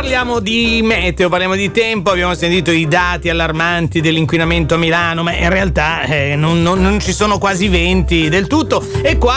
parliamo di meteo, parliamo di tempo, abbiamo sentito i dati allarmanti dell'inquinamento a Milano, ma in realtà eh, non, non, non, ci sono quasi venti del tutto. E qua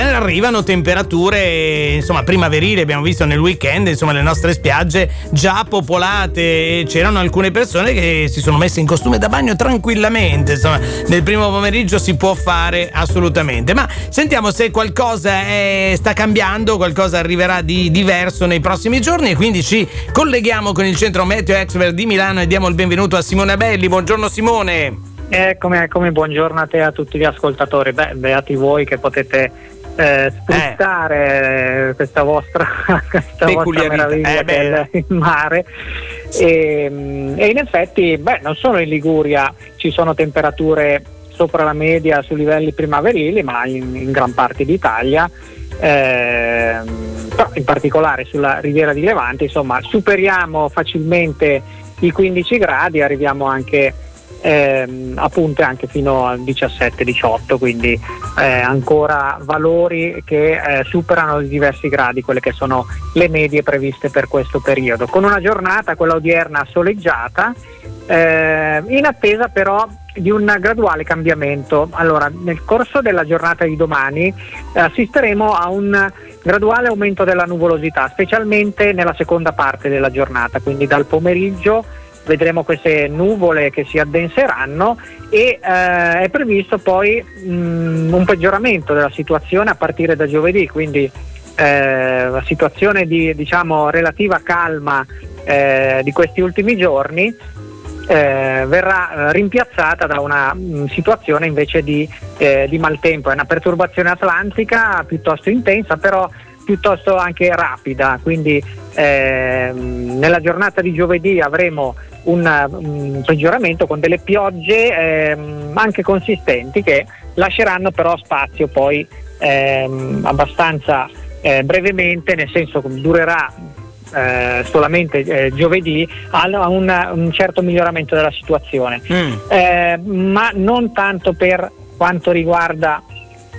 eh, arrivano temperature insomma primaverili, abbiamo visto nel weekend insomma le nostre spiagge già popolate. E c'erano alcune persone che si sono messe in costume da bagno tranquillamente, insomma nel primo pomeriggio si può fare assolutamente, ma sentiamo se qualcosa è, sta cambiando, qualcosa arriverà di diverso nei prossimi giorni. E quindi ci colleghiamo con il centro Meteo Expert di Milano e diamo il benvenuto a Simone Belli. Buongiorno Simone. Eccomi, eccomi, buongiorno a te e a tutti gli ascoltatori. Beh, beati voi che potete eh, sfruttare eh. questa vostra, questa vostra meraviglia eh, il mare. E, e, in effetti, beh, non solo in Liguria ci sono temperature sopra la media su livelli primaverili, ma in, in gran parte d'Italia. Eh, in particolare sulla riviera di Levante, insomma, superiamo facilmente i 15 gradi, arriviamo anche ehm, a punte anche fino al 17-18, quindi eh, ancora valori che eh, superano di diversi gradi quelle che sono le medie previste per questo periodo. Con una giornata, quella odierna, soleggiata, eh, in attesa però di un graduale cambiamento. Allora, nel corso della giornata di domani assisteremo a un graduale aumento della nuvolosità, specialmente nella seconda parte della giornata, quindi dal pomeriggio vedremo queste nuvole che si addenseranno e eh, è previsto poi mh, un peggioramento della situazione a partire da giovedì, quindi eh, la situazione di diciamo, relativa calma eh, di questi ultimi giorni eh, verrà eh, rimpiazzata da una mh, mm, situazione invece di, eh, di, maltempo. È una perturbazione atlantica piuttosto intensa, però piuttosto anche rapida. Quindi ehm, nella giornata di giovedì avremo un, un peggioramento con delle piogge ehm, anche consistenti che lasceranno però spazio poi ehm, abbastanza eh, brevemente, nel senso che durerà eh, solamente eh, giovedì a un, un, certo miglioramento della situazione, mm. eh, ma non tanto per quanto riguarda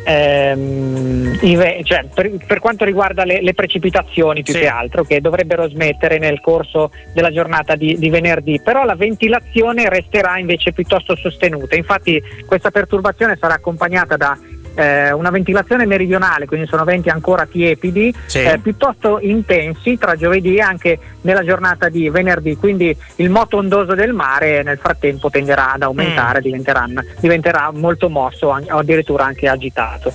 ehm, cioè, per, per, quanto riguarda le, le precipitazioni più sì. che altro che dovrebbero smettere nel corso della giornata di, di, venerdì, però la ventilazione resterà invece piuttosto sostenuta, infatti questa perturbazione sarà accompagnata da eh, una ventilazione meridionale, quindi sono venti ancora tiepidi, sì. eh, piuttosto intensi tra giovedì e anche nella giornata di venerdì, quindi il moto ondoso del mare nel frattempo tenderà ad aumentare, mm. diventerà molto mosso o addirittura anche agitato.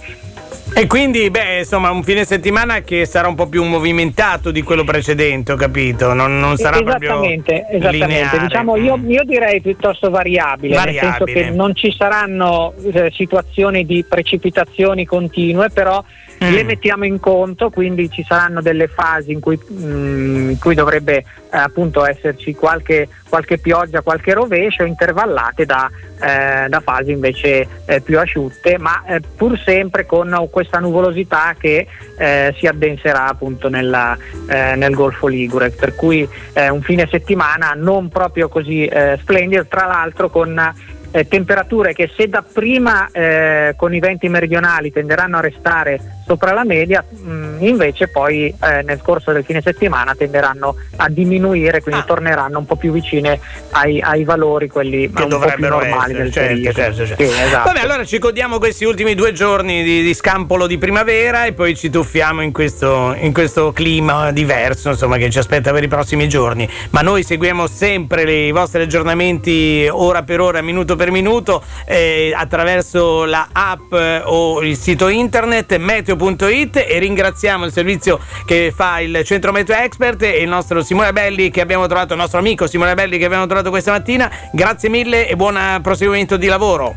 E quindi, beh, insomma, un fine settimana che sarà un po' più movimentato di quello precedente, ho capito? Non, non sarà esattamente, proprio esattamente. Diciamo, io, io, direi piuttosto variabile, variabile, nel senso che non ci saranno eh, situazioni di precipitazioni continue, però mm. le mettiamo in conto, quindi ci saranno delle fasi in cui, mh, mm, in cui dovrebbe eh, appunto esserci qualche, qualche, pioggia, qualche rovescio intervallate da, eh, da fasi invece eh, più asciutte, ma eh, pur sempre con questa nuvolosità che eh, si addenserà appunto nella, nel Golfo Ligure, per cui un fine settimana non proprio così splendido, tra l'altro con eh, temperature che se dapprima eh, con i venti meridionali tenderanno a restare sopra la media, mh, mm, invece poi eh, nel corso del fine settimana tenderanno a diminuire, quindi ah. torneranno un po' più vicine ai, ai valori, quelli che normali essere, certo, certo, certo. Sì, esatto. Vabbè, allora ci godiamo questi ultimi due giorni di, di scampolo di primavera e poi ci tuffiamo in questo, in questo, clima diverso insomma, che ci aspetta per i prossimi giorni. Ma noi seguiamo sempre i vostri aggiornamenti ora per ora, minuto per minuto, eh, attraverso la app eh, o il sito internet meteo meteo.it e ringraziamo il servizio che fa il centro Meteo Expert e il nostro Simone Belli che abbiamo trovato, il nostro amico Simone Belli che abbiamo trovato questa mattina. Grazie mille e buon proseguimento di lavoro.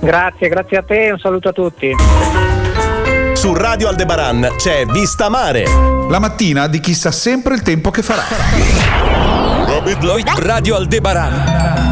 Grazie, grazie a te e un saluto a tutti. Su Radio Aldebaran c'è Vista Mare. La mattina di chi sa sempre il tempo che farà. Radio Aldebaran.